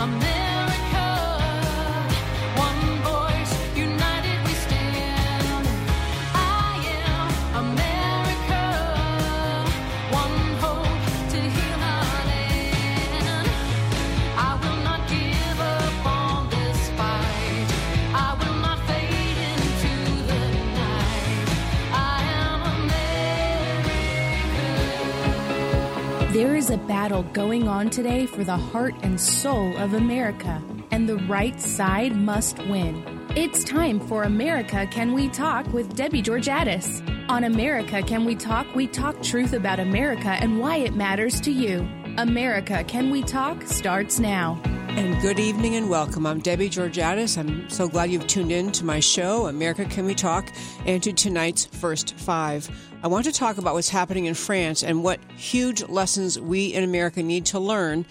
There is a battle going on today for the heart and soul of America, and the right side must win. It's time for America Can We Talk with Debbie Georgatos. On America Can We Talk, we talk truth about America and why it matters to you. America Can We Talk starts now. And good evening and welcome. I'm Debbie Georgatos. I'm so glad you've tuned in to my show, America Can We Talk, and to tonight's First Five. I want to talk about what's happening in France and what huge lessons we in America need to learn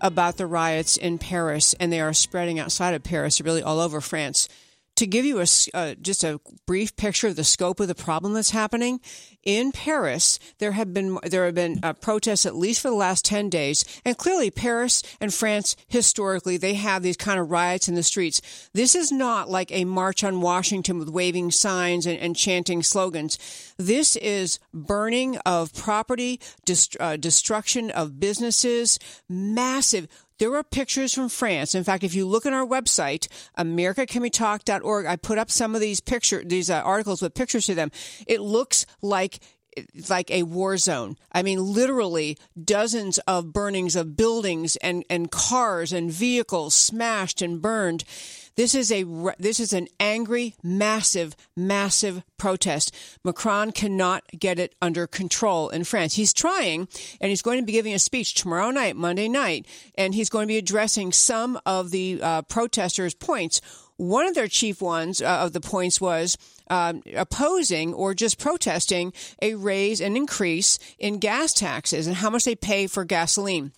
about the riots in Paris, and they are spreading outside of Paris, really all over France to give you a, uh, just a brief picture of the scope of the problem that's happening in Paris, there have been there have been uh, protests at least for the last ten days, and clearly Paris and France historically they have these kind of riots in the streets. This is not like a march on Washington with waving signs and, and chanting slogans. This is burning of property, dest- uh, destruction of businesses, massive there are pictures from France. In fact, if you look on our website, americacanwetalk.org, I put up some of these picture, these uh, articles with pictures to them. It looks like like a war zone. I mean, literally dozens of burnings of buildings and, and cars and vehicles smashed and burned. This is a this is an angry, massive, massive protest. Macron cannot get it under control in France. He's trying, and he's going to be giving a speech tomorrow night, Monday night, and he's going to be addressing some of the uh, protesters' points. One of their chief ones uh, of the points was um, opposing or just protesting a raise and increase in gas taxes and how much they pay for gasoline.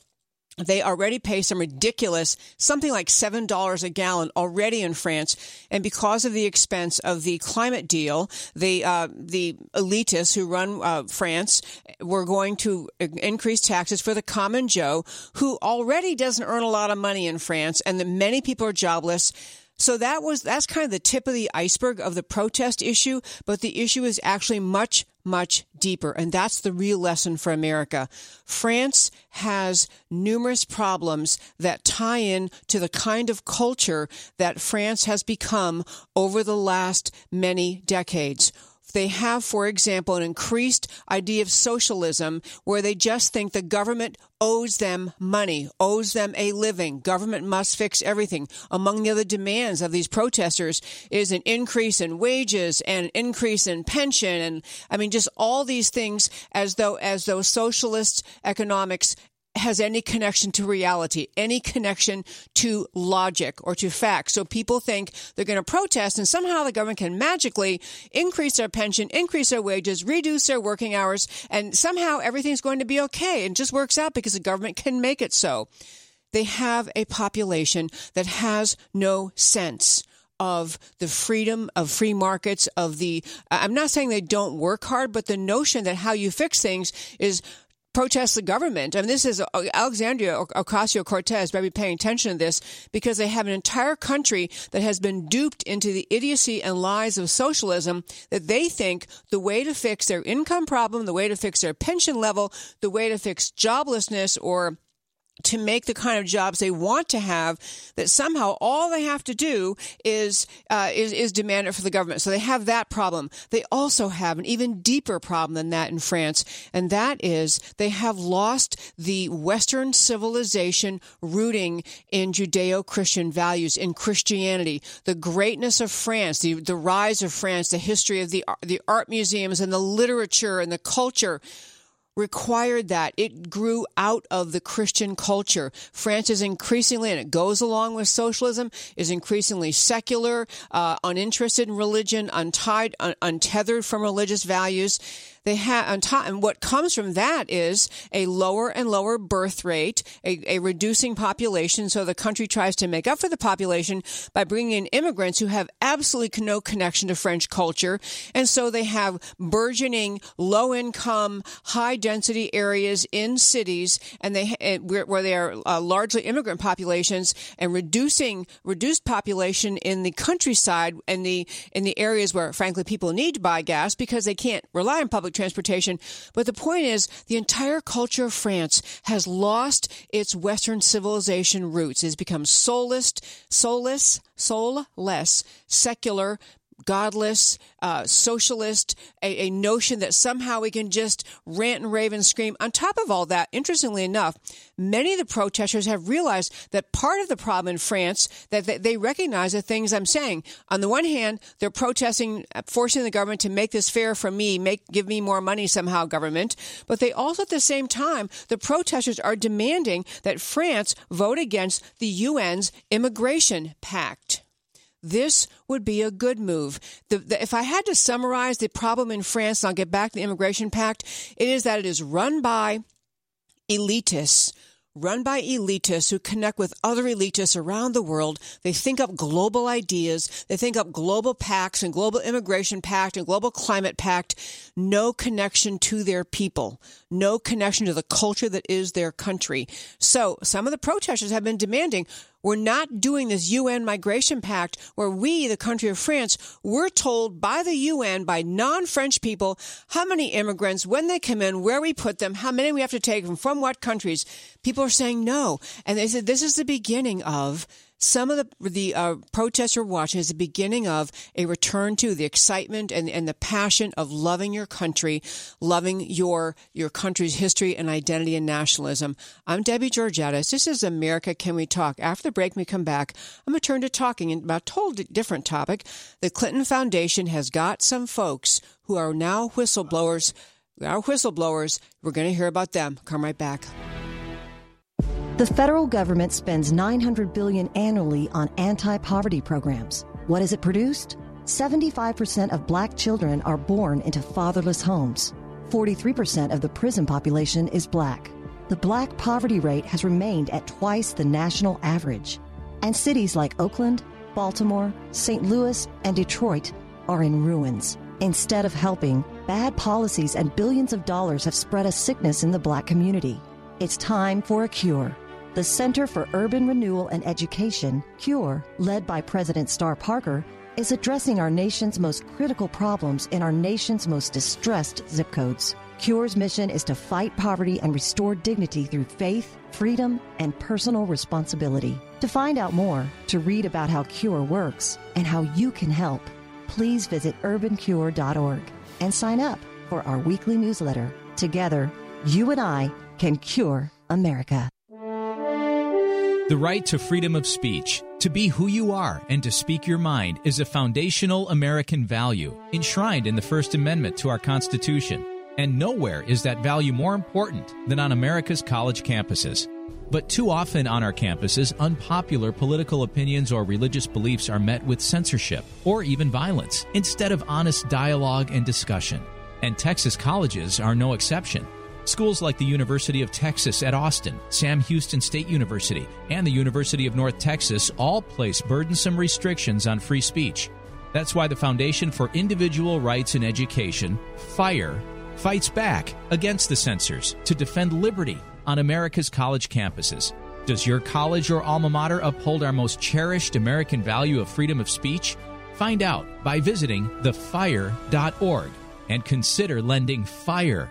They already pay some ridiculous, something like $7 a gallon already in France. And because of the expense of the climate deal, the, uh, the elitists who run uh, France were going to increase taxes for the common Joe, who already doesn't earn a lot of money in France and that many people are jobless. So that was that's kind of the tip of the iceberg of the protest issue, but the issue is actually much much deeper and that's the real lesson for America. France has numerous problems that tie in to the kind of culture that France has become over the last many decades they have, for example, an increased idea of socialism where they just think the government owes them money, owes them a living. Government must fix everything. Among the other demands of these protesters is an increase in wages and an increase in pension. And I mean, just all these things as though, as though socialist economics has any connection to reality, any connection to logic or to facts. So people think they're going to protest and somehow the government can magically increase their pension, increase their wages, reduce their working hours, and somehow everything's going to be okay and just works out because the government can make it so. They have a population that has no sense of the freedom of free markets of the I'm not saying they don't work hard but the notion that how you fix things is protest the government. I mean, this is uh, Alexandria Ocasio Cortez better be paying attention to this because they have an entire country that has been duped into the idiocy and lies of socialism that they think the way to fix their income problem, the way to fix their pension level, the way to fix joblessness or to make the kind of jobs they want to have that somehow all they have to do is, uh, is is demand it for the government. So they have that problem. They also have an even deeper problem than that in France, and that is they have lost the Western civilization rooting in Judeo-Christian values in Christianity. The greatness of France, the the rise of France, the history of the the art museums and the literature and the culture required that. It grew out of the Christian culture. France is increasingly, and it goes along with socialism, is increasingly secular, uh, uninterested in religion, untied, un- untethered from religious values. They have on top, and what comes from that is a lower and lower birth rate, a, a reducing population. So the country tries to make up for the population by bringing in immigrants who have absolutely no connection to French culture, and so they have burgeoning low income, high density areas in cities, and they eh, where they are uh, largely immigrant populations, and reducing reduced population in the countryside and the in the areas where, frankly, people need to buy gas because they can't rely on public transportation. But the point is, the entire culture of France has lost its Western civilization roots. It has become soulless, soulless, soulless, secular, godless, uh, socialist, a, a, notion that somehow we can just rant and rave and scream. On top of all that, interestingly enough, many of the protesters have realized that part of the problem in France that they, recognize the things I'm saying. On the one hand, they're protesting, uh, forcing the government to make this fair for me, make give me more money somehow, government. But they also, at the same time, the protesters are demanding that France vote against the UN's immigration pact. This would be a good move. The, the, if I had to summarize the problem in France, and I'll get back to the Immigration Pact, it is that it is run by elitists run by elitists who connect with other elitists around the world. They think up global ideas. They think up global pacts and global immigration pact and global climate pact. No connection to their people. No connection to the culture that is their country. So some of the protesters have been demanding we're not doing this UN migration pact where we, the country of France, we're told by the UN, by non-French people, how many immigrants, when they come in, where we put them, how many we have to take them, from what countries. People are saying no. And they said this is the beginning of some of the the uh, protests we're watching is the beginning of a return to the excitement and, and the passion of loving your country, loving your your country's history and identity and nationalism. I'm Debbie Georgatos. This is America Can We Talk? After the break, we come back. I'm going to turn to talking about a totally different topic. The Clinton Foundation has got some folks who are now whistleblowers. Our whistleblowers. We're going to hear about them. Come right back. The federal government spends 900 billion annually on anti-poverty programs. What has it produced? 75% of black children are born into fatherless homes. 43% of the prison population is black. The black poverty rate has remained at twice the national average. And cities like Oakland, Baltimore, St. Louis, and Detroit are in ruins. Instead of helping, bad policies and billions of dollars have spread a sickness in the black community. It's time for a cure. The Center for Urban Renewal and Education, CURE, led by President Star Parker, is addressing our nation's most critical problems in our nation's most distressed zip codes. CURE's mission is to fight poverty and restore dignity through faith, freedom, and personal responsibility. To find out more, to read about how CURE works, and how you can help, please visit urbancure.org and sign up for our weekly newsletter. Together, you and I can cure America. The right to freedom of speech, to be who you are and to speak your mind, is a foundational American value enshrined in the First Amendment to our Constitution. And nowhere is that value more important than on America's college campuses. But too often on our campuses, unpopular political opinions or religious beliefs are met with censorship or even violence instead of honest dialogue and discussion. And Texas colleges are no exception. Schools like the University of Texas at Austin, Sam Houston State University, and the University of North Texas all place burdensome restrictions on free speech. That's why the Foundation for Individual Rights in Education, FIRE, fights back against the censors to defend liberty on America's college campuses. Does your college or alma mater uphold our most cherished American value of freedom of speech? Find out by visiting thefire.org and consider lending FIRE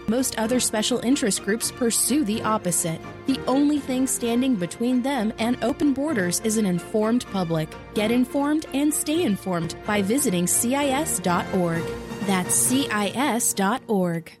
Most other special interest groups pursue the opposite. The only thing standing between them and open borders is an informed public. Get informed and stay informed by visiting CIS.org. That's CIS.org.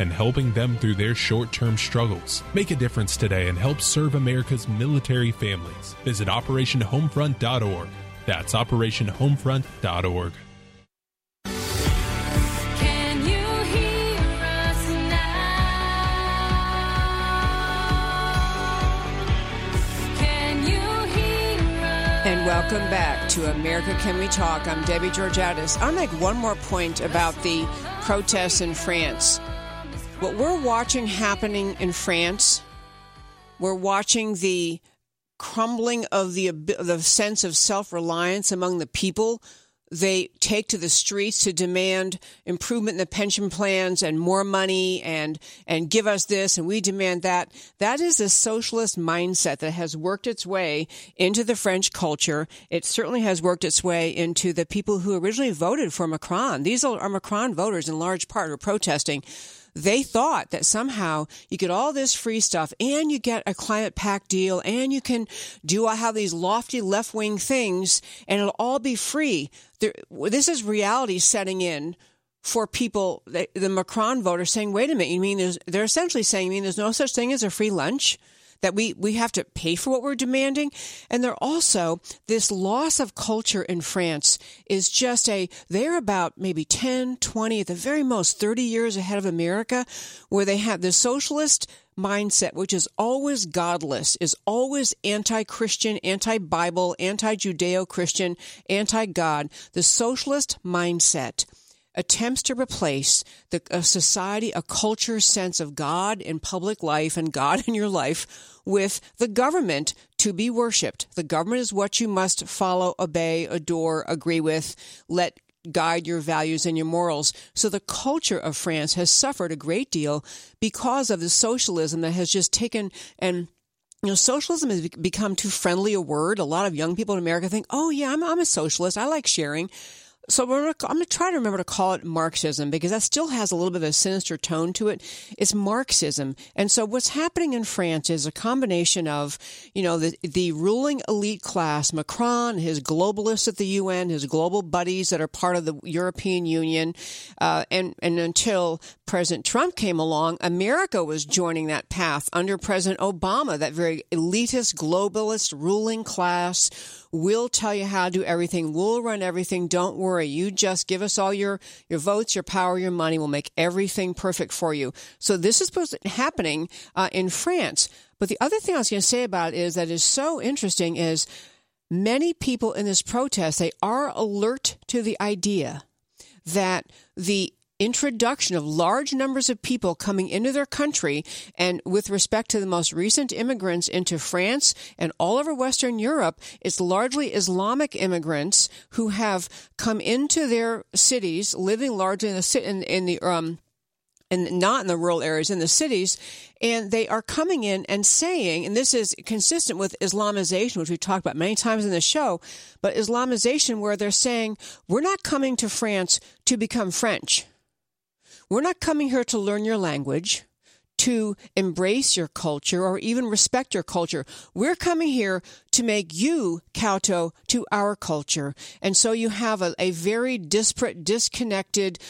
and helping them through their short term struggles. Make a difference today and help serve America's military families. Visit OperationHomefront.org. That's OperationHomefront.org. Can you hear us now? Can you hear us? And welcome back to America Can We Talk. I'm Debbie Georgatos. I'll make one more point about the protests in France. What we're watching happening in France, we're watching the crumbling of the the sense of self-reliance among the people they take to the streets to demand improvement in the pension plans and more money and and give us this and we demand that. That is a socialist mindset that has worked its way into the French culture. It certainly has worked its way into the people who originally voted for Macron. These are Macron voters in large part who are protesting they thought that somehow you get all this free stuff and you get a climate pact deal and you can do all these lofty left wing things and it'll all be free. There, this is reality setting in for people, the, the Macron voters saying, wait a minute, you mean there's, they're essentially saying, you mean there's no such thing as a free lunch? That we, we have to pay for what we're demanding. And they're also, this loss of culture in France is just a, they're about maybe 10, 20, at the very most 30 years ahead of America, where they have the socialist mindset, which is always godless, is always anti Christian, anti Bible, anti Judeo Christian, anti God. The socialist mindset attempts to replace the, a society, a culture sense of God in public life and God in your life with the government to be worshiped. The government is what you must follow, obey, adore, agree with, let guide your values and your morals. So the culture of France has suffered a great deal because of the socialism that has just taken and you know, socialism has become too friendly a word. A lot of young people in America think, "Oh yeah, I'm I'm a socialist. I like sharing." So I'm going to try to remember to call it Marxism because that still has a little bit of a sinister tone to it. It's Marxism. And so what's happening in France is a combination of, you know, the, the ruling elite class, Macron, his globalists at the UN, his global buddies that are part of the European Union, uh, and, and until President Trump came along, America was joining that path under President Obama, that very elitist, globalist ruling class. We'll tell you how to do everything. We'll run everything. Don't worry. You just give us all your, your votes, your power, your money. We'll make everything perfect for you. So this is to happening uh, in France. But the other thing I was going to say about it is that is so interesting is many people in this protest, they are alert to the idea that the introduction of large numbers of people coming into their country and with respect to the most recent immigrants into France and all over Western Europe, it's largely Islamic immigrants who have come into their cities, living largely in the in, in the um and not in the rural areas, in the cities, and they are coming in and saying, and this is consistent with Islamization, which we've talked about many times in the show, but Islamization where they're saying, we're not coming to France to become French. We're not coming here to learn your language, to embrace your culture or even respect your culture. We're coming here to make you kowtow to our culture. And so you have a, a very disparate, disconnected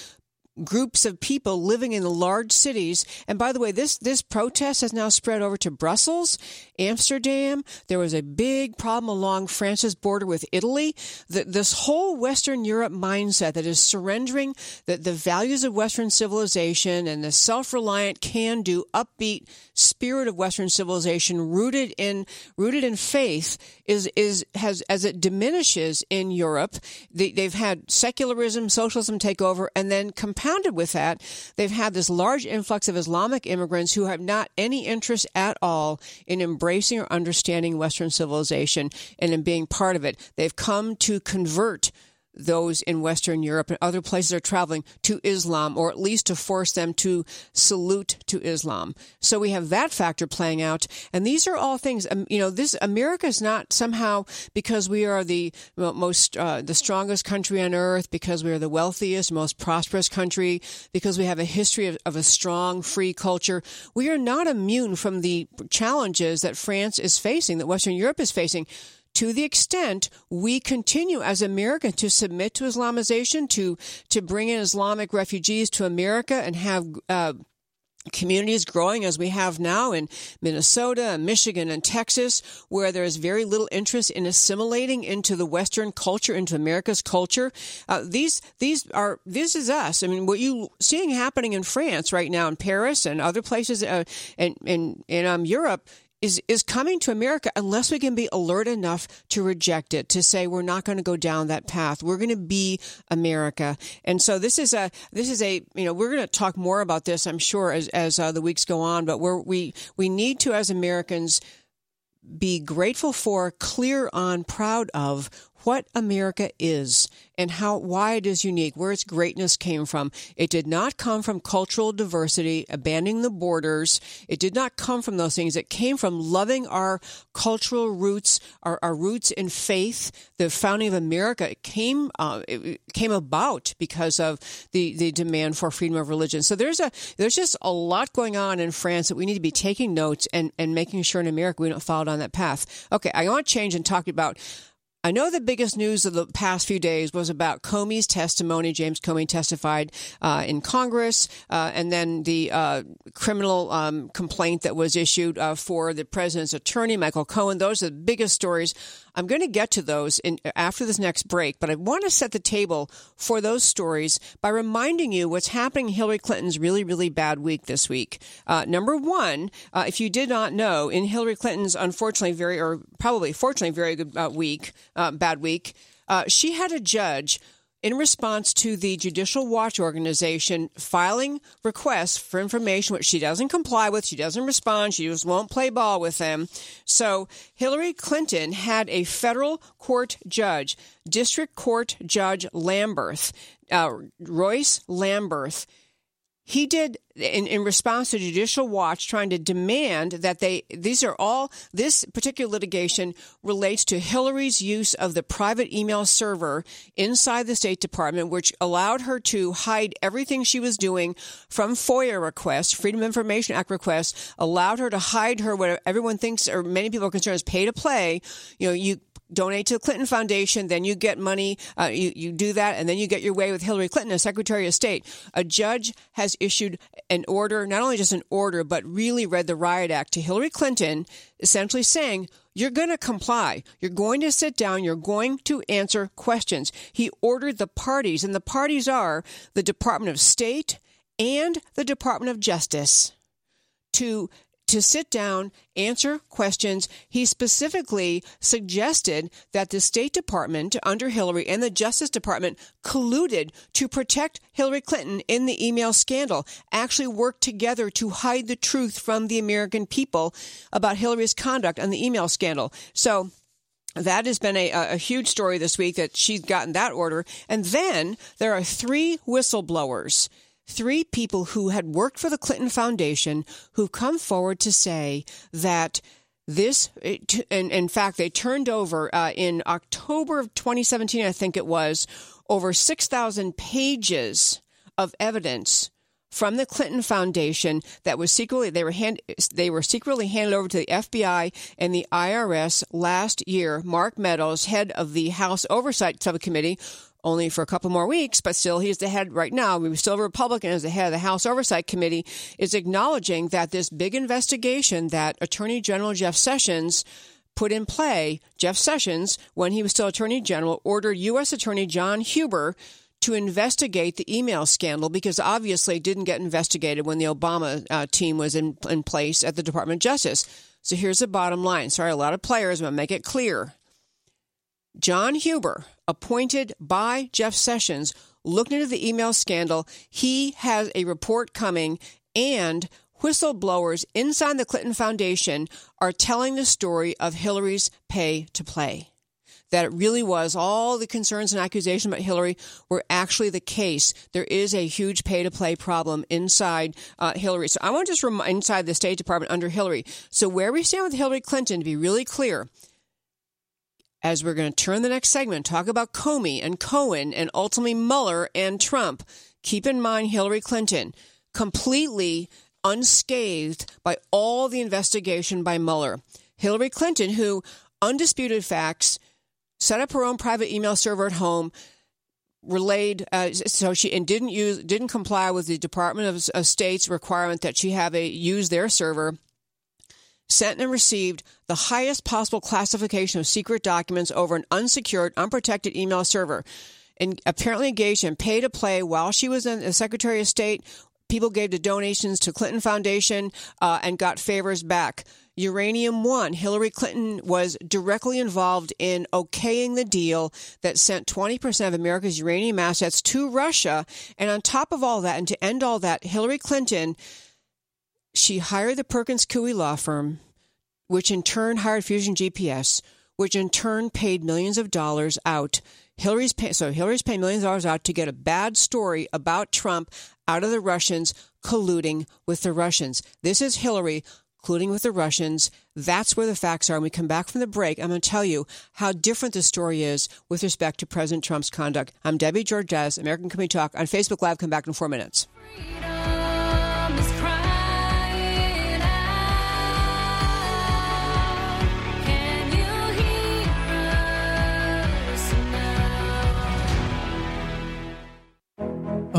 groups of people living in the large cities. And by the way, this this protest has now spread over to Brussels, Amsterdam. There was a big problem along France's border with Italy. The, this whole Western Europe mindset that is surrendering the, the values of Western civilization and the self-reliant, can-do, upbeat spirit of Western civilization, rooted in rooted in faith, is is has as it diminishes in Europe. They, they've had secularism, socialism take over, and then compounded with that, they've had this large influx of Islamic immigrants who have not any interest at all in embracing or understanding Western civilization and in being part of it. They've come to convert those in Western Europe and other places are traveling to Islam, or at least to force them to salute to Islam. So we have that factor playing out, and these are all things. Um, you know, this America is not somehow because we are the most, uh, the strongest country on earth, because we are the wealthiest, most prosperous country, because we have a history of, of a strong, free culture. We are not immune from the challenges that France is facing, that Western Europe is facing to the extent we continue as America to submit to Islamization, to to bring in Islamic refugees to America and have uh, communities growing as we have now in Minnesota and Michigan and Texas, where there is very little interest in assimilating into the Western culture, into America's culture. Uh, these these are this is us. I mean, what you seeing happening in France right now, in Paris and other places, uh, and in in um, Europe is is coming to America unless we can be alert enough to reject it, to say we're not going to go down that path. We're going to be America. And so this is a this is a you know we're going to talk more about this, I'm sure, as as uh, the weeks go on. But we're, we we need to as Americans be grateful for, clear on, proud of what America is and how why it is unique, where its greatness came from. It did not come from cultural diversity, abandoning the borders. It did not come from those things. It came from loving our cultural roots, our, our roots in faith. The founding of America came uh, it came about because of the the demand for freedom of religion. So there's a there's just a lot going on in France that we need to be taking notes and and making sure in America we don't follow down that path. Okay, I want to change and talk about I know the biggest news of the past few days was about Comey's testimony. James Comey testified uh, in Congress, uh, and then the uh, criminal um, complaint that was issued uh, for the president's attorney, Michael Cohen. Those are the biggest stories. I'm going to get to those in, after this next break, but I want to set the table for those stories by reminding you what's happening in Hillary Clinton's really, really bad week this week. Uh, number one, uh, if you did not know, in Hillary Clinton's unfortunately very, or probably fortunately very good week, uh, bad week. Uh, she had a judge in response to the Judicial Watch organization filing requests for information which she doesn't comply with, she doesn't respond, she just won't play ball with them. So Hillary Clinton had a federal court judge, District Court Judge Lamberth, uh, Royce Lamberth, he did in, in response to Judicial Watch trying to demand that they these are all this particular litigation relates to Hillary's use of the private email server inside the State Department, which allowed her to hide everything she was doing from FOIA requests, Freedom of Information Act requests, allowed her to hide her what everyone thinks or many people are concerned is pay to play. You know, you donate to the Clinton Foundation, then you get money, uh, you, you do that, and then you get your way with Hillary Clinton as Secretary of State. A judge has issued an order, not only just an order, but really read the Riot Act to Hillary Clinton, essentially saying, you're going to comply. You're going to sit down. You're going to answer questions. He ordered the parties, and the parties are the Department of State and the Department of Justice to to sit down, answer questions. He specifically suggested that the State Department under Hillary and the Justice Department colluded to protect Hillary Clinton in the email scandal, actually worked together to hide the truth from the American people about Hillary's conduct on the email scandal. So, that has been a, a huge story this week that she's gotten that order. And then there are three whistleblowers three people who had worked for the Clinton Foundation who've come forward to say that this, and in fact, they turned over uh, in October of 2017, I think it was, over 6,000 pages of evidence from the Clinton Foundation that was secretly they were hand, they were secretly handed over to the FBI and the IRS last year. Mark Meadows, head of the House Oversight Subcommittee, only for a couple more weeks, but still he's the head right now. We still a Republican as the head of the House Oversight Committee is acknowledging that this big investigation that Attorney General Jeff Sessions put in play, Jeff Sessions, when he was still Attorney General, ordered U.S. Attorney John Huber to investigate the email scandal because obviously it didn't get investigated when the Obama uh, team was in, in place at the Department of Justice. So here's the bottom line. Sorry, a lot of players, but make it clear. John Huber, appointed by Jeff Sessions, looked into the email scandal. He has a report coming, and whistleblowers inside the Clinton Foundation are telling the story of Hillary's pay to play that it really was all the concerns and accusations about Hillary were actually the case. There is a huge pay to play problem inside uh, Hillary. So I want to just remind inside the State Department under Hillary. So where we stand with Hillary Clinton, to be really clear, as we're going to turn the next segment, talk about Comey and Cohen and ultimately Mueller and Trump. Keep in mind Hillary Clinton completely unscathed by all the investigation by Mueller. Hillary Clinton, who undisputed facts set up her own private email server at home relayed uh, so she and didn't use didn't comply with the Department of, of State's requirement that she have a use their server sent and received the highest possible classification of secret documents over an unsecured unprotected email server and apparently engaged in pay to play while she was in the Secretary of State people gave the donations to Clinton Foundation uh, and got favors back Uranium One. Hillary Clinton was directly involved in okaying the deal that sent 20% of America's uranium assets to Russia. And on top of all that, and to end all that, Hillary Clinton, she hired the Perkins Coie law firm, which in turn hired Fusion GPS, which in turn paid millions of dollars out. Hillary's pay, so Hillary's paying millions of dollars out to get a bad story about Trump out of the Russians colluding with the Russians. This is Hillary colluding with the Russians. That's where the facts are. When we come back from the break, I'm going to tell you how different the story is with respect to President Trump's conduct. I'm Debbie Georges, American Community Talk on Facebook Live. Come back in four minutes. Freedom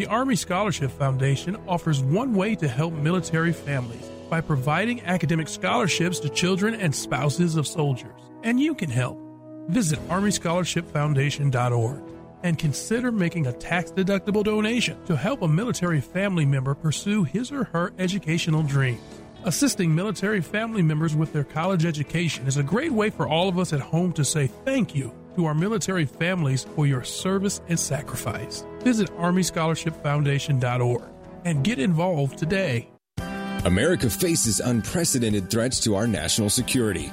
The Army Scholarship Foundation offers one way to help military families by providing academic scholarships to children and spouses of soldiers. And you can help. Visit ArmyScholarshipFoundation.org and consider making a tax deductible donation to help a military family member pursue his or her educational dreams. Assisting military family members with their college education is a great way for all of us at home to say thank you to our military families for your service and sacrifice. Visit ArmyScholarshipFoundation.org and get involved today. America faces unprecedented threats to our national security.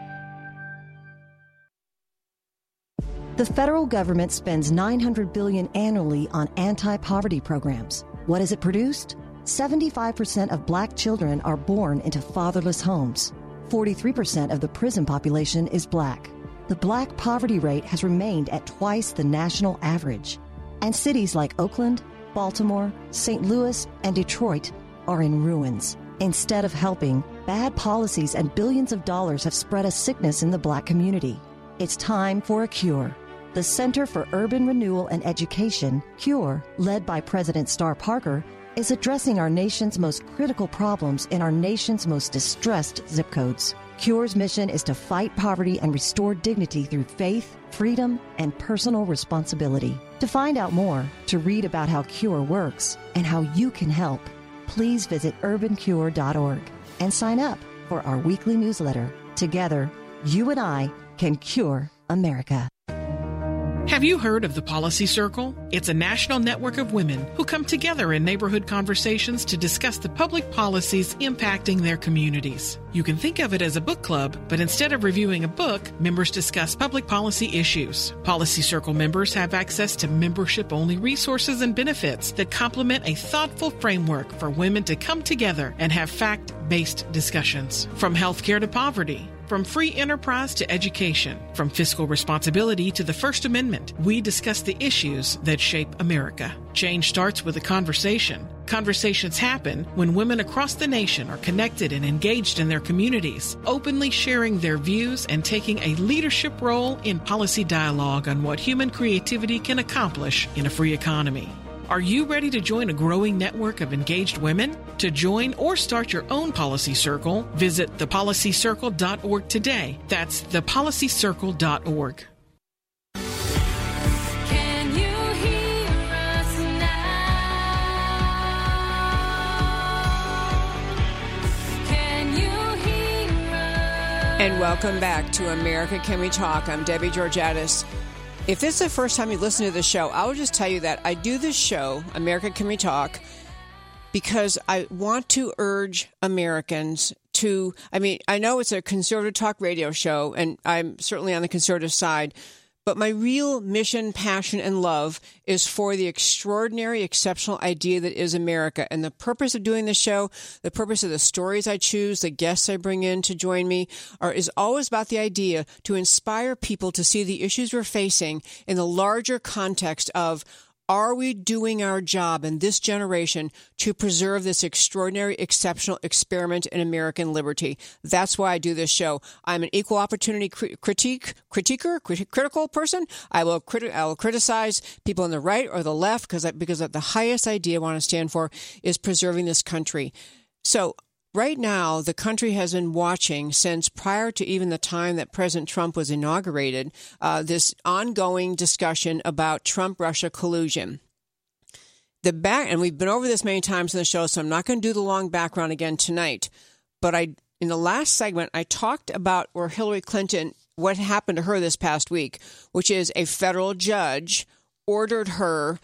The federal government spends 900 billion annually on anti-poverty programs. What has it produced? 75% of black children are born into fatherless homes. 43% of the prison population is black. the black poverty rate has remained at twice the national average. And cities like Oakland, Baltimore, St. Louis, and Detroit are in ruins. Instead of helping, bad policies and billions of dollars have spread a sickness in the black community. It's time for a cure. The Center for Urban Renewal and Education, CURE, led by President Star Parker, is addressing our nation's most critical problems in our nation's most distressed zip codes. CURE's mission is to fight poverty and restore dignity through faith, freedom, and personal responsibility. To find out more, to read about how CURE works, and how you can help, please visit urbancure.org and sign up for our weekly newsletter. Together, you and I can cure America. Have you heard of the Policy Circle? It's a national network of women who come together in neighborhood conversations to discuss the public policies impacting their communities. You can think of it as a book club, but instead of reviewing a book, members discuss public policy issues. Policy Circle members have access to membership only resources and benefits that complement a thoughtful framework for women to come together and have fact based discussions. From healthcare to poverty, from free enterprise to education, from fiscal responsibility to the First Amendment, we discuss the issues that shape America. Change starts with a conversation. Conversations happen when women across the nation are connected and engaged in their communities, openly sharing their views and taking a leadership role in policy dialogue on what human creativity can accomplish in a free economy. Are you ready to join a growing network of engaged women? To join or start your own policy circle, visit thepolicycircle.org today. That's thepolicycircle.org. Can you hear us now? Can you hear us? And welcome back to America Can We Talk. I'm Debbie Georgatos. If this is the first time you listen to the show, I will just tell you that I do this show, America Can We Talk, because I want to urge Americans to. I mean, I know it's a conservative talk radio show, and I'm certainly on the conservative side, but my real mission, passion, and love is for the extraordinary, exceptional idea that is America. And the purpose of doing this show, the purpose of the stories I choose, the guests I bring in to join me, are is always about the idea to inspire people to see the issues we're facing in the larger context of are we doing our job in this generation to preserve this extraordinary, exceptional experiment in American liberty? That's why I do this show. I'm an equal opportunity cri- critique, critiquer, crit- critical person. I will, criti- I will criticize people on the right or the left because I, because the highest idea I want to stand for is preserving this country. So Right now, the country has been watching since prior to even the time that President Trump was inaugurated uh, this ongoing discussion about Trump Russia collusion. The back, and we've been over this many times in the show, so I'm not going to do the long background again tonight. But I, in the last segment, I talked about where Hillary Clinton, what happened to her this past week, which is a federal judge ordered her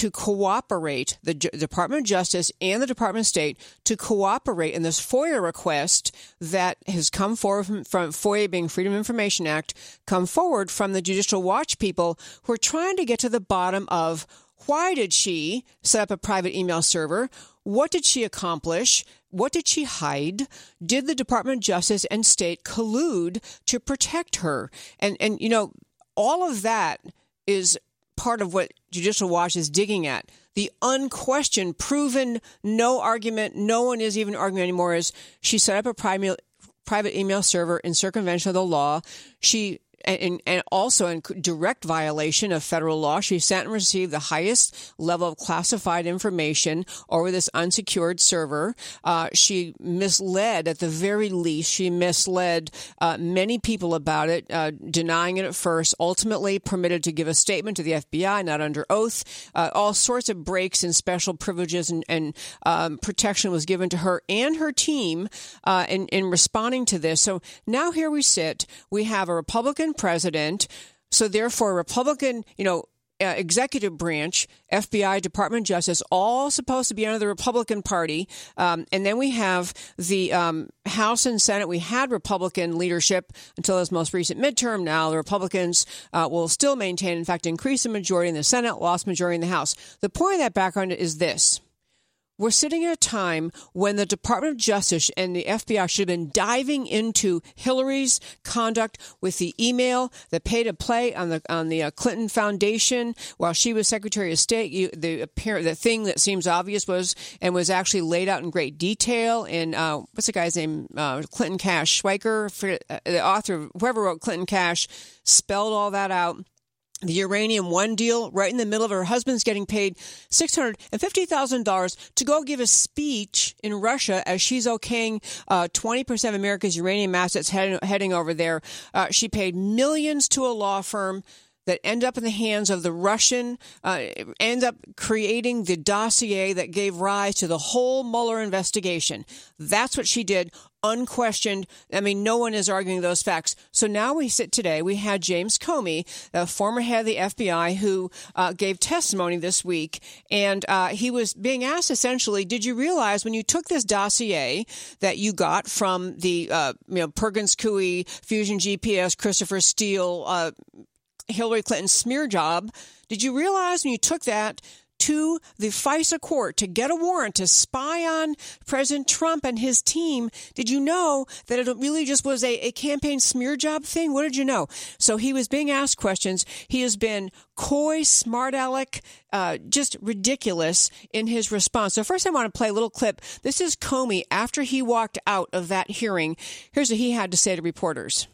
to cooperate, the J- Department of Justice and the Department of State to cooperate in this FOIA request that has come forward from, from FOIA being Freedom of Information Act, come forward from the Judicial Watch people who are trying to get to the bottom of why did she set up a private email server? What did she accomplish? What did she hide? Did the Department of Justice and State collude to protect her? And and you know, all of that is part of what Judicial Watch is digging at. The unquestioned, proven, no argument, no one is even arguing anymore is she set up a private private email server in circumvention of the law. She and, and also in direct violation of federal law, she sent and received the highest level of classified information over this unsecured server. Uh, she misled, at the very least, she misled uh, many people about it, uh, denying it at first, ultimately permitted to give a statement to the FBI, not under oath. Uh, all sorts of breaks and special privileges and, and um, protection was given to her and her team uh, in, in responding to this. So now here we sit. We have a Republican president. So therefore, Republican, you know, uh, executive branch, FBI, Department of Justice, all supposed to be under the Republican Party. Um, and then we have the um, House and Senate. We had Republican leadership until this most recent midterm. Now the Republicans uh, will still maintain, in fact, increase the majority in the Senate, lost majority in the House. The point of that background is this. We're sitting at a time when the Department of Justice and the FBI should have been diving into Hillary's conduct with the email, the pay to play on the on the uh, Clinton Foundation while she was Secretary of State. You, the apparent the thing that seems obvious was and was actually laid out in great detail in uh, what's the guy's name? Uh, Clinton Cash Schweizer, uh, the author, whoever wrote Clinton Cash, spelled all that out the uranium one deal right in the middle of her husband's getting paid $650,000 to go give a speech in Russia as she's okaying uh, 20% of America's uranium assets heading, heading over there. Uh, she paid millions to a law firm that end up in the hands of the Russian, uh, end up creating the dossier that gave rise to the whole Mueller investigation. That's what she did, unquestioned. I mean, no one is arguing those facts. So now we sit today. We had James Comey, the former head of the FBI, who uh, gave testimony this week, and uh, he was being asked essentially, "Did you realize when you took this dossier that you got from the uh, you know Perkins Coie, Fusion GPS, Christopher Steele?" Hillary Clinton's smear job. Did you realize when you took that to the FISA court to get a warrant to spy on President Trump and his team, did you know that it really just was a, a campaign smear job thing? What did you know? So he was being asked questions. He has been coy, smart aleck, uh, just ridiculous in his response. So first I want to play a little clip. This is Comey after he walked out of that hearing. Here's what he had to say to reporters.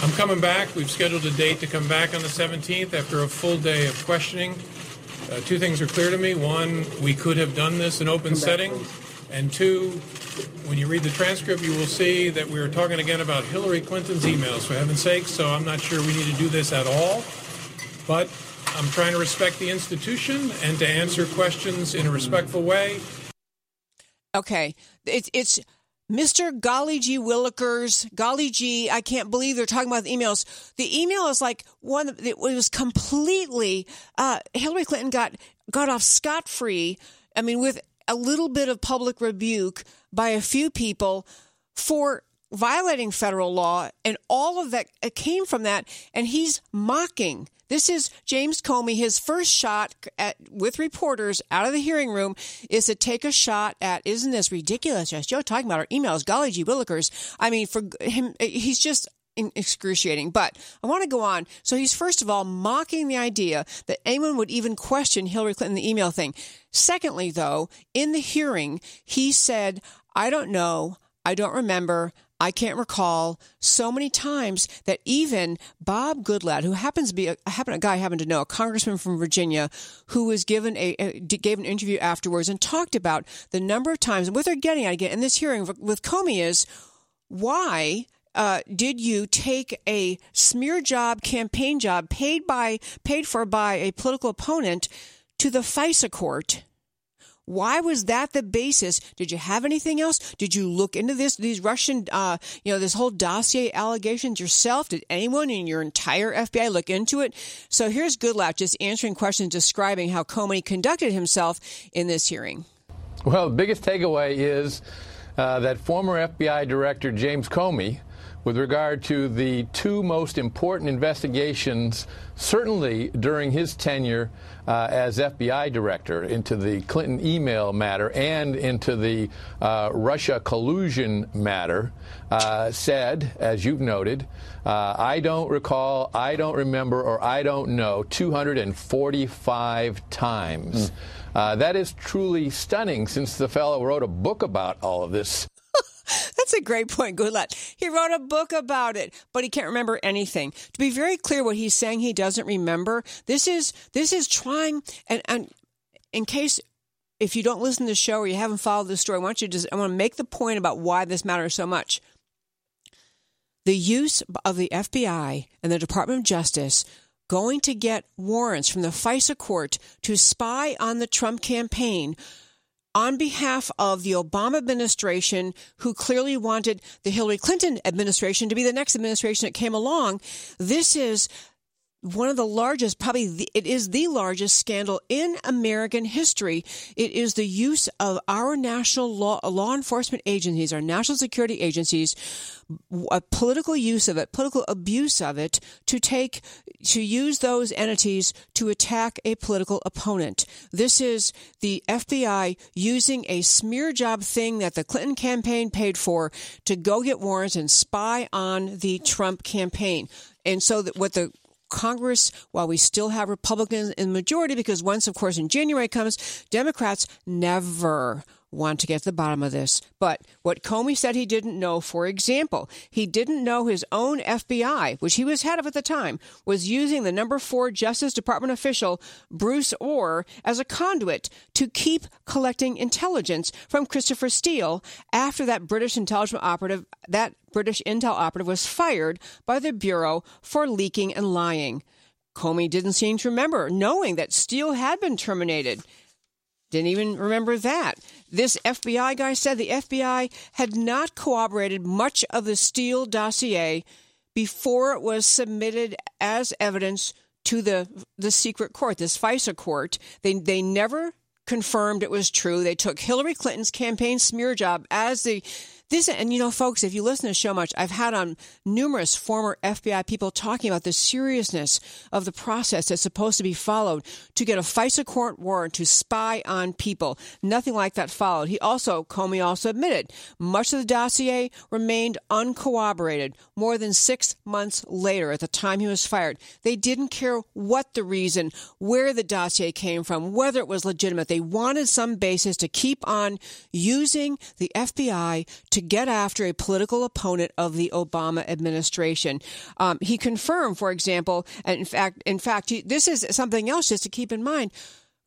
I'm coming back. We've scheduled a date to come back on the 17th after a full day of questioning. Uh, two things are clear to me. One, we could have done this in open setting. And two, when you read the transcript, you will see that we are talking again about Hillary Clinton's emails, for heaven's sake. So I'm not sure we need to do this at all. But I'm trying to respect the institution and to answer questions in a respectful way. Okay, it's it's Mr. Golly G Willikers, Golly G. I can't believe they're talking about the emails. The email is like one. It was completely. Uh, Hillary Clinton got got off scot free. I mean, with a little bit of public rebuke by a few people for violating federal law, and all of that came from that. And he's mocking. This is James Comey. His first shot at, with reporters out of the hearing room is to take a shot at, isn't this ridiculous? Yes, Joe talking about our emails. Golly gee willikers. I mean, for him, he's just excruciating. But I want to go on. So he's first of all mocking the idea that anyone would even question Hillary Clinton, the email thing. Secondly, though, in the hearing, he said, I don't know. I don't remember. I can't recall so many times that even Bob Goodlatte, who happens to be a, happen, a guy I happen to know, a congressman from Virginia, who was given a, a gave an interview afterwards and talked about the number of times and what they're getting at again in this hearing with Comey is why uh, did you take a smear job, campaign job paid by paid for by a political opponent to the FISA court? Why was that the basis? Did you have anything else? Did you look into this, these Russian, uh, you know, this whole dossier allegations yourself? Did anyone in your entire FBI look into it? So here's Goodlatte just answering questions, describing how Comey conducted himself in this hearing. Well, the biggest takeaway is uh, that former FBI Director James Comey, with regard to the two most important investigations, certainly during his tenure uh, as FBI director, into the Clinton email matter and into the uh, Russia collusion matter, uh, said, as you've noted, uh, I don't recall, I don't remember, or I don't know 245 times. Mm. that is truly stunning since the fellow wrote a book about all of this. That's a great point, Goodlatte. He wrote a book about it, but he can't remember anything. To be very clear, what he's saying he doesn't remember. This is this is trying and and in case if you don't listen to the show or you haven't followed the story, I want you to just, I want to make the point about why this matters so much. The use of the FBI and the Department of Justice going to get warrants from the FISA court to spy on the Trump campaign on behalf of the Obama administration, who clearly wanted the Hillary Clinton administration to be the next administration that came along. This is one of the largest, probably the, it is the largest scandal in American history. It is the use of our national law, law enforcement agencies, our national security agencies, a political use of it, political abuse of it to take, to use those entities to attack a political opponent. This is the FBI using a smear job thing that the Clinton campaign paid for to go get warrants and spy on the Trump campaign. And so that what the Congress, while we still have Republicans in majority, because once, of course, in January comes, Democrats never want to get to the bottom of this. But what Comey said he didn't know, for example, he didn't know his own FBI, which he was head of at the time, was using the number four Justice Department official, Bruce Ohr, as a conduit to keep collecting intelligence from Christopher Steele after that British intelligence operative, that British intel operative was fired by the Bureau for leaking and lying. Comey didn't seem to remember knowing that Steele had been terminated. Didn't even remember that. This FBI guy said the FBI had not corroborated much of the Steele dossier before it was submitted as evidence to the the secret court, this FISA court. They they never confirmed it was true. They took Hillary Clinton's campaign smear job as the this and you know folks if you listen to show much i've had on numerous former fbi people talking about the seriousness of the process that's supposed to be followed to get a fisa court warrant to spy on people. Nothing like that followed. He also comey also admitted much of the dossier remained uncorroborated more than six months later at the time he was fired. They didn't care what the reason where the dossier came from whether it was legitimate. They wanted some basis to keep on using the fbi to get after a political opponent of the Obama administration. Um, he confirmed, for example, and in fact, in fact, this is something else just to keep in mind.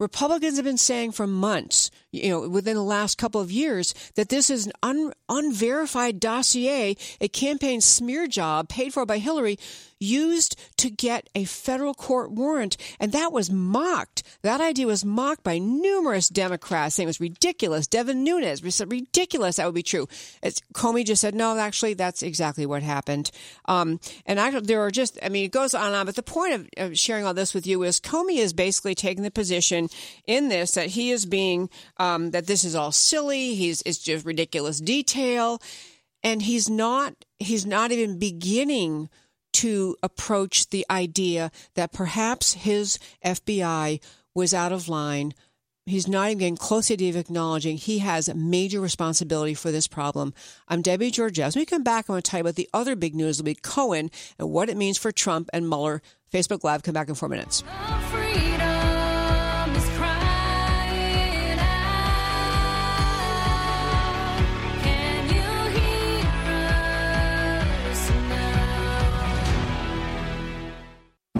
Republicans have been saying for months, you know, within the last couple of years, that this is an un, unverified dossier, a campaign smear job paid for by Hillary, used to get a federal court warrant. And that was mocked. That idea was mocked by numerous Democrats, saying it was ridiculous. Devin Nunes said ridiculous that would be true. It's, Comey just said, no, actually, that's exactly what happened. Um, and I, there are just, I mean, it goes on and on. But the point of, of sharing all this with you is Comey is basically taking the position in this that he is being, um, that this is all silly. He's, it's just ridiculous detail. And he's not, he's not even beginning to approach the idea that perhaps his FBI was out of line. He's not even getting close to acknowledging he has major responsibility for this problem. I'm Debbie Georgatos. As we come back, I'm going to tell you about the other big news will be Cohen and what it means for Trump and Mueller. Facebook Live, come back in four minutes.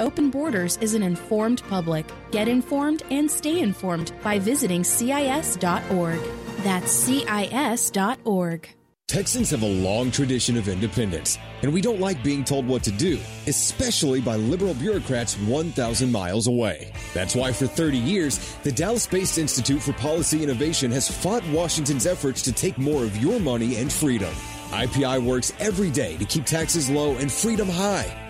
open borders is an informed public. Get informed and stay informed by visiting CIS.org. That's CIS.org. Texans have a long tradition of independence, and we don't like being told what to do, especially by liberal bureaucrats 1,000 miles away. That's why for 30 years, the Dallas based Institute for Policy Innovation has fought Washington's efforts to take more of your money and freedom. IPI works every day to keep taxes low and freedom high,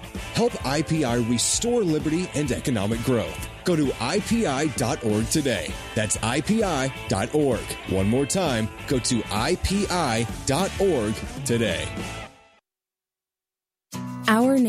Help IPI restore liberty and economic growth. Go to IPI.org today. That's IPI.org. One more time, go to IPI.org today.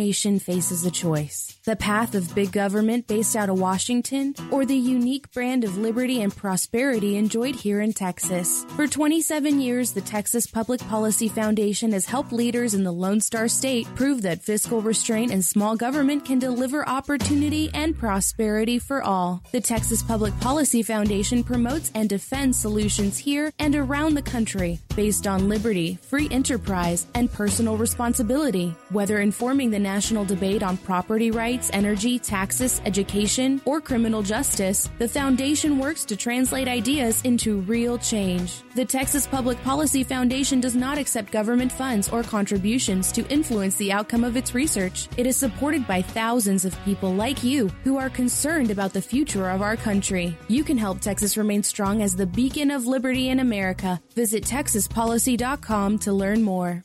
Nation faces a choice the path of big government based out of Washington, or the unique brand of liberty and prosperity enjoyed here in Texas. For 27 years, the Texas Public Policy Foundation has helped leaders in the Lone Star State prove that fiscal restraint and small government can deliver opportunity and prosperity for all. The Texas Public Policy Foundation promotes and defends solutions here and around the country based on liberty, free enterprise, and personal responsibility. Whether informing the national debate on property rights, energy, taxes, education, or criminal justice, the Foundation works to translate ideas into real change. The Texas Public Policy Foundation does not accept government funds or contributions to influence the outcome of its research. It is supported by thousands of people like you who are concerned about the future of our country. You can help Texas remain strong as the beacon of liberty in America. Visit texaspolicy.com to learn more.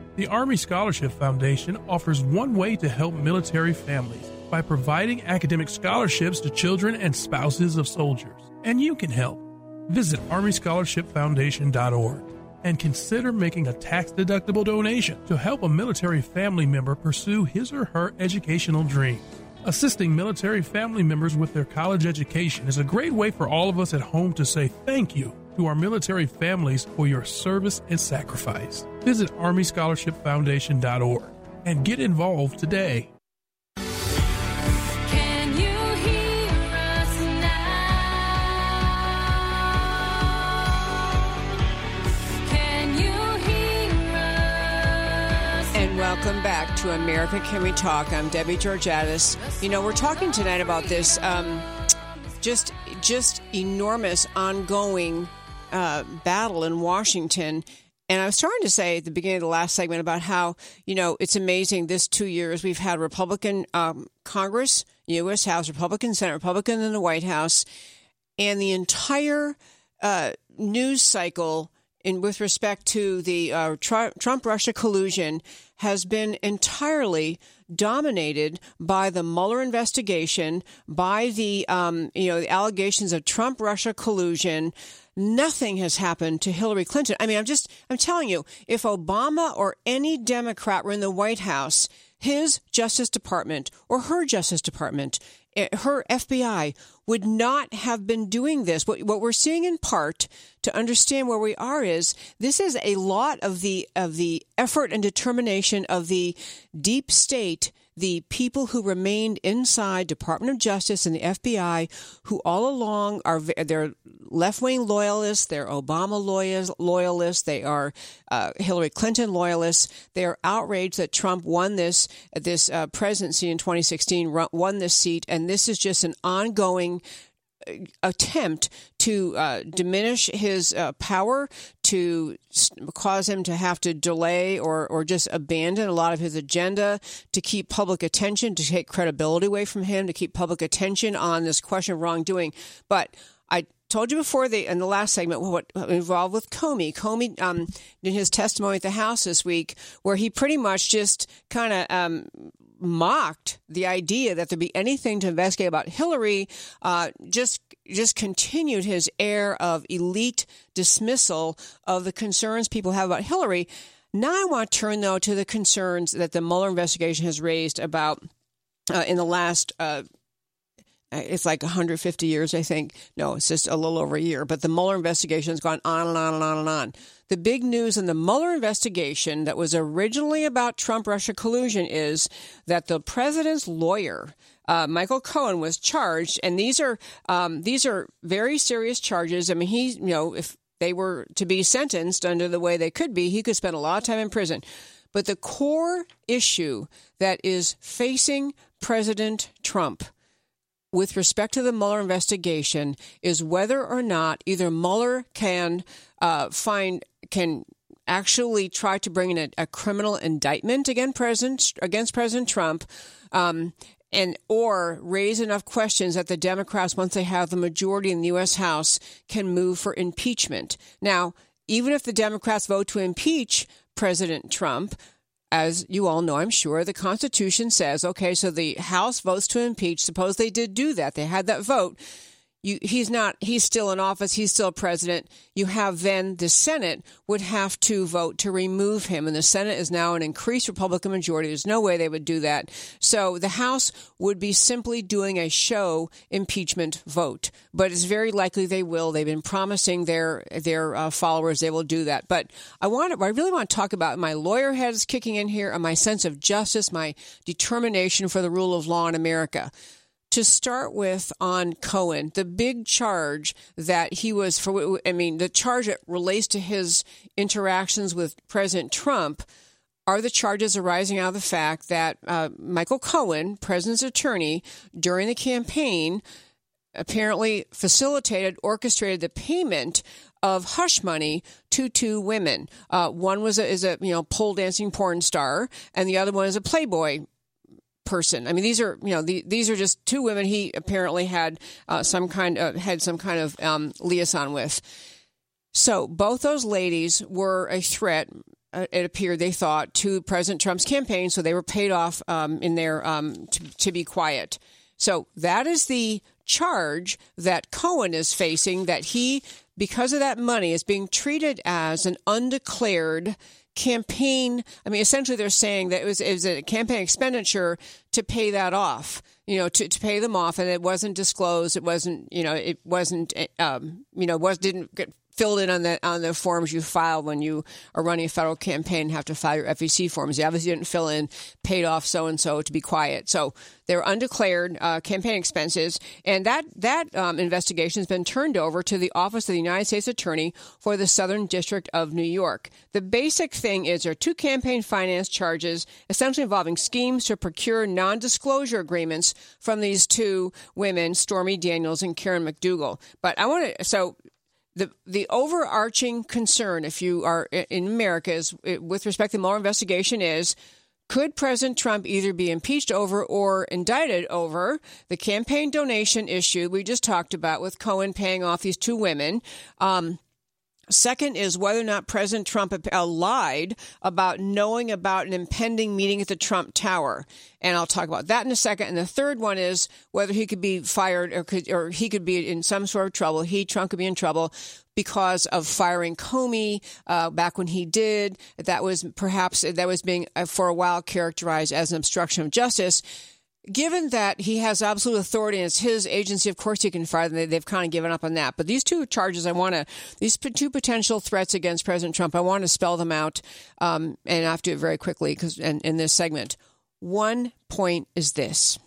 The Army Scholarship Foundation offers one way to help military families by providing academic scholarships to children and spouses of soldiers. And you can help. Visit ArmyScholarshipFoundation.org and consider making a tax deductible donation to help a military family member pursue his or her educational dreams. Assisting military family members with their college education is a great way for all of us at home to say thank you to our military families for your service and sacrifice. Visit ArmyScholarshipFoundation.org and get involved today. Can you hear us now? Can you hear us? And welcome back to America Can We Talk? I'm Debbie Georgatos. You know, we're talking tonight about this um, just just enormous ongoing uh, battle in Washington. And I was trying to say at the beginning of the last segment about how, you know, it's amazing this two years we've had Republican um, Congress, U.S. House, Republican Senate, Republican in the White House, and the entire uh, news cycle in with respect to the uh, Trump Russia collusion has been entirely dominated by the Mueller investigation, by the um, you know the allegations of Trump Russia collusion. Nothing has happened to Hillary Clinton. I mean, I'm just I'm telling you, if Obama or any Democrat were in the White House, his Justice Department or her Justice Department, eh, her FBI would not have been doing this. What, what we're seeing in part to understand where we are is this is a lot of the of the effort and determination of the deep state the people who remained inside Department of Justice and the FBI, who all along are they're left wing loyalists, they're Obama loyalists, they are uh, Hillary Clinton loyalists. They are outraged that Trump won this this uh, presidency in 2016, won this seat, and this is just an ongoing attempt to uh, diminish his uh, power, to cause him to have to delay or, or just abandon a lot of his agenda, to keep public attention, to take credibility away from him, to keep public attention on this question of wrongdoing. But I told you before the in the last segment what involved with Comey. Comey um, in his testimony at the House this week, where he pretty much just kind of um, mocked the idea that there'd be anything to investigate about Hillary, uh, just just continued his air of elite dismissal of the concerns people have about Hillary. Now I want to turn though to the concerns that the Mueller investigation has raised about uh, in the last. Uh, it's like 150 years, I think. No, it's just a little over a year. But the Mueller investigation has gone on and on and on and on. The big news in the Mueller investigation that was originally about Trump Russia collusion is that the president's lawyer, uh, Michael Cohen, was charged, and these are um, these are very serious charges. I mean, he, you know, if they were to be sentenced under the way they could be, he could spend a lot of time in prison. But the core issue that is facing President Trump with respect to the Mueller investigation is whether or not either Mueller can uh, find can actually try to bring in a, a criminal indictment against President against President Trump. Um, and or raise enough questions that the Democrats, once they have the majority in the U.S. House, can move for impeachment. Now, even if the Democrats vote to impeach President Trump, as you all know, I'm sure, the Constitution says, okay, so the House votes to impeach. Suppose they did do that. They had that vote. You, he's not, he's still in office. He's still president. You have then the Senate would have to vote to remove him. And the Senate is now an increased Republican majority. There's no way they would do that. So the House would be simply doing a show impeachment vote. But it's very likely they will. They've been promising their, their uh, followers they will do that. But I want to, I really want to talk about my lawyer head is kicking in here and my sense of justice, my determination for the rule of law in America to start with on Cohen, the big charge that he was for, I mean, the charge that relates to his interactions with President Trump are the charges arising out of the fact that uh, Michael Cohen, president's attorney, during the campaign, apparently facilitated, orchestrated the payment of hush money to two women. Uh, one was a, is a you know pole dancing porn star, and the other one is a Playboy person. I mean, these are you know the, these are just two women he apparently had uh, some kind of had some kind of um, liaison with. So both those ladies were a threat. Uh, it appeared they thought to President Trump's campaign, so they were paid off um, in their um, to, to be quiet. So that is the charge that Cohen is facing. That he, because of that money, is being treated as an undeclared campaign. I mean, essentially, they're saying that it was, it was a campaign expenditure to pay that off, you know, to, to pay them off, and it wasn't disclosed. It wasn't, you know, it wasn't, um, you know, was didn't get filled in on the on the forms you file when you are running a federal campaign and have to file your FEC forms. You obviously didn't fill in paid off so and so to be quiet. So they're undeclared uh, campaign expenses, and that that um, investigation has been turned over to the Office of the United States Attorney for the Southern District of New York. The basic thing is there are two campaign finance charges, essentially involving schemes to procure non-disclosure agreements from these two women, Stormy Daniels and Karen McDougal. But I want to so the the overarching concern, if you are in America, is with respect to the Mueller investigation, is could President Trump either be impeached over or indicted over the campaign donation issue we just talked about with Cohen paying off these two women? Um, Second is whether or not President Trump uh, lied about knowing about an impending meeting at the Trump Tower. And I'll talk about that in a second. And the third one is whether he could be fired or, could, or he could be in some sort of trouble. He, Trump, could be in trouble because of firing Comey uh, back when he did. That was perhaps, that was being uh, for a while characterized as an obstruction of justice given that he has absolute authority and it's his agency, of course he can fire them. They've kind of given up on that. But these two charges, I want to, these two potential threats against President Trump, I want to spell them out, um, and I have to do it very quickly because in, in this segment. One point is this.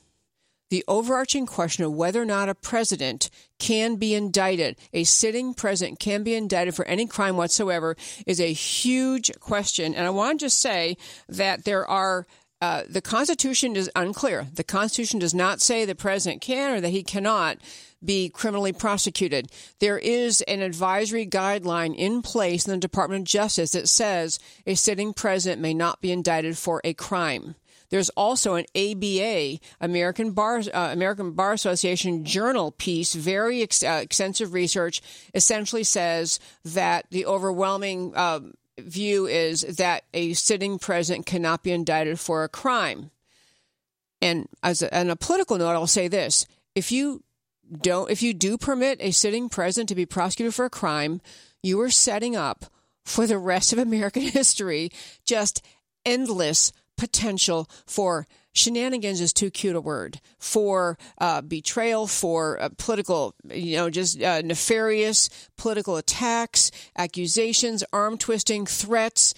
The overarching question of whether or not a president can be indicted, a sitting president can be indicted for any crime whatsoever, is a huge question. And I want to just say that there are uh, the Constitution is unclear. The Constitution does not say the president can or that he cannot be criminally prosecuted. There is an advisory guideline in place in the Department of Justice that says a sitting president may not be indicted for a crime. There's also an ABA, American Bar uh, American Bar Association journal piece, very ex- uh, extensive research, essentially says that the overwhelming uh, view is that a sitting president cannot be indicted for a crime. And as a, on a political note, I'll say this: if you don't, if you do permit a sitting president to be prosecuted for a crime, you are setting up for the rest of American history just endless potential for shenanigans is too cute a word for uh, betrayal, for uh, political, you know, just uh, nefarious political attacks, accusations, arm twisting, threats.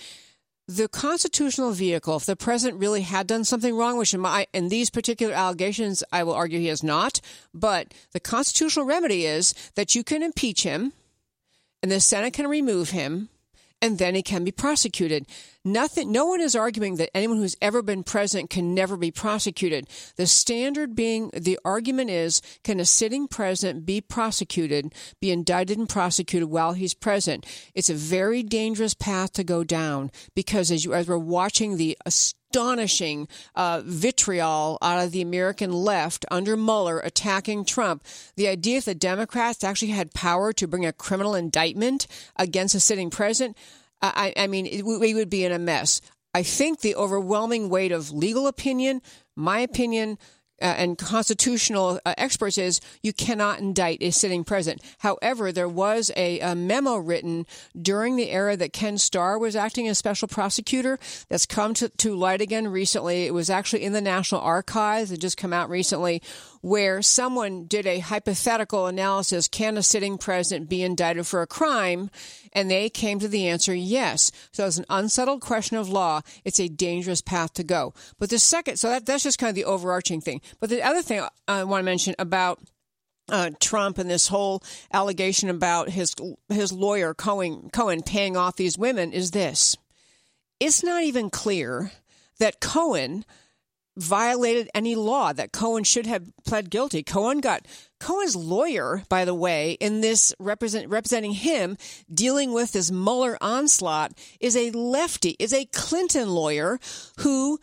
The constitutional vehicle, if the president really had done something wrong, which in, my, in these particular allegations, I will argue he has not, but the constitutional remedy is that you can impeach him and the Senate can remove him, and then he can be prosecuted. Nothing, no one is arguing that anyone who's ever been president can never be prosecuted. The standard being, the argument is, can a sitting president be prosecuted, be indicted and prosecuted while he's president? It's a very dangerous path to go down because as you, as we're watching the uh, astonishing uh, vitriol out of the American left under Mueller attacking Trump. The idea that the Democrats actually had power to bring a criminal indictment against a sitting president, I, I mean, it, we would be in a mess. I think the overwhelming weight of legal opinion, my opinion, uh, and constitutional uh, experts is you cannot indict a sitting president. However, there was a, a, memo written during the era that Ken Starr was acting as special prosecutor that's come to, to light again recently. It was actually in the National Archives. It just come out recently where someone did a hypothetical analysis can a sitting president be indicted for a crime? And they came to the answer yes. So it's an unsettled question of law. It's a dangerous path to go. But the second, so that, that's just kind of the overarching thing. But the other thing I want to mention about uh, Trump and this whole allegation about his his lawyer Cohen Cohen paying off these women is this: it's not even clear that Cohen violated any law that Cohen should have pled guilty. Cohen got Cohen's lawyer, by the way, in this represent, representing him dealing with this Mueller onslaught is a lefty, is a Clinton lawyer who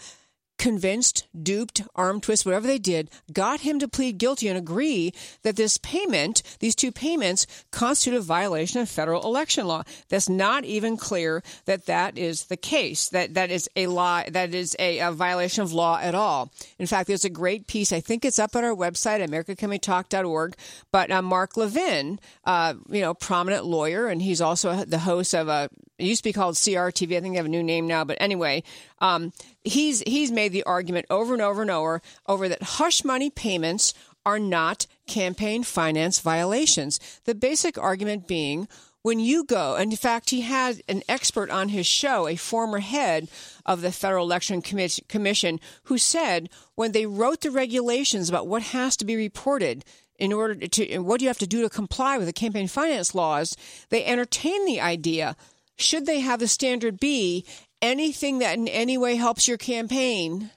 convinced, duped, arm twist, whatever they did, got him to plead guilty and agree that this payment, these two payments, constitute a violation of federal election law. That's not even clear that that is the case. That that is a law. That is a, a violation of law at all. In fact, there's a great piece. I think it's up at our website, AmericaCanWeTalk.org. But uh, Mark Levin, uh, you know, prominent lawyer, and he's also the host of a. It used to be called CRTV. I think they have a new name now. But anyway, um, he's he's made the argument over and over and over over that hush money payments are not campaign finance violations. The basic argument being when you go, and in fact, he had an expert on his show, a former head of the Federal Election Commission, who said when they wrote the regulations about what has to be reported in order to, what you have to do to comply with the campaign finance laws, they entertained the idea should they have the standard be anything that in any way helps your campaign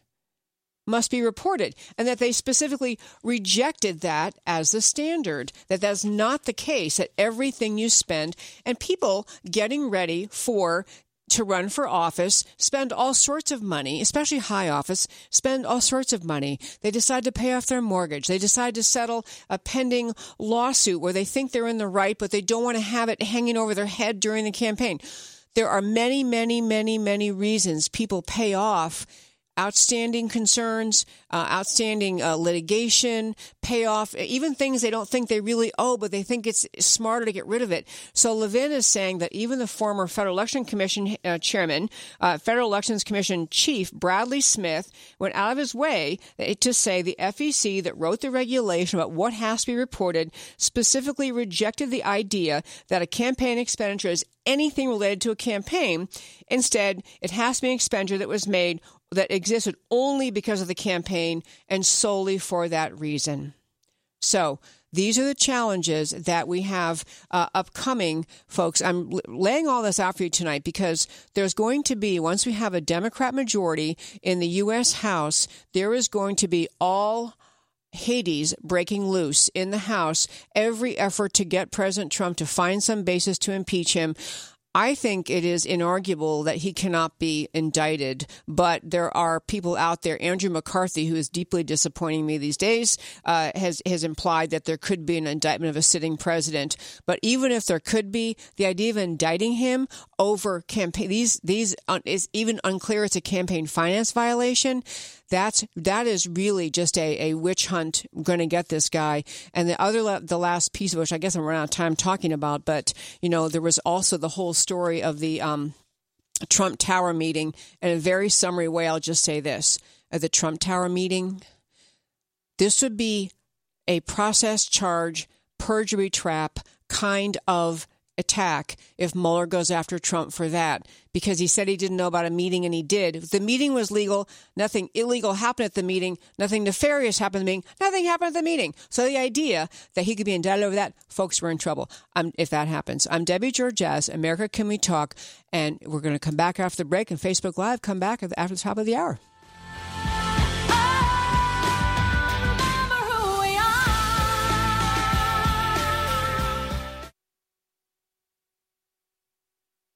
must be reported and that they specifically rejected that as the standard that that's not the case that everything you spend and people getting ready for to run for office spend all sorts of money especially high office spend all sorts of money. They decide to pay off their mortgage. They decide to settle a pending lawsuit where they think they're in the right but they don't want to have it hanging over their head during the campaign. There are many, many, many, many reasons people pay off outstanding concerns, uh, outstanding uh, litigation, payoff, even things they don't think they really owe, but they think it's smarter to get rid of it. So Levin is saying that even the former Federal Election Commission uh, chairman, uh, Federal Elections Commission chief Bradley Smith, went out of his way to say the FEC that wrote the regulation about what has to be reported specifically rejected the idea that a campaign expenditure is anything related to a campaign. Instead, it has to be an expenditure that was made that existed only because of the campaign and solely for that reason. So, these are the challenges that we have uh, upcoming, folks. I'm laying all this out for you tonight because there's going to be, once we have a Democrat majority in the U.S. House, there is going to be all Hades breaking loose in the House, every effort to get President Trump to find some basis to impeach him. I think it is inarguable that he cannot be indicted, but there are people out there. Andrew McCarthy, who is deeply disappointing me these days, uh, has has implied that there could be an indictment of a sitting president. But even if there could be, the idea of indicting him over campaign these these uh, is even unclear. It's a campaign finance violation that's that is really just a, a witch hunt going to get this guy. And the other the last piece of which I guess I'm running out of time talking about, but you know there was also the whole story of the um, Trump Tower meeting. In a very summary way, I'll just say this: at the Trump Tower meeting, this would be a process charge, perjury trap kind of attack if Mueller goes after Trump for that because he said he didn't know about a meeting and he did. The meeting was legal, nothing illegal happened at the meeting, nothing nefarious happened at the meeting, nothing happened at the meeting. So the idea that he could be indicted over that, folks, we're in trouble um, if that happens. I'm Debbie Georgatos, America Can We Talk, and we're going to come back after the break and Facebook Live come back after the top of the hour.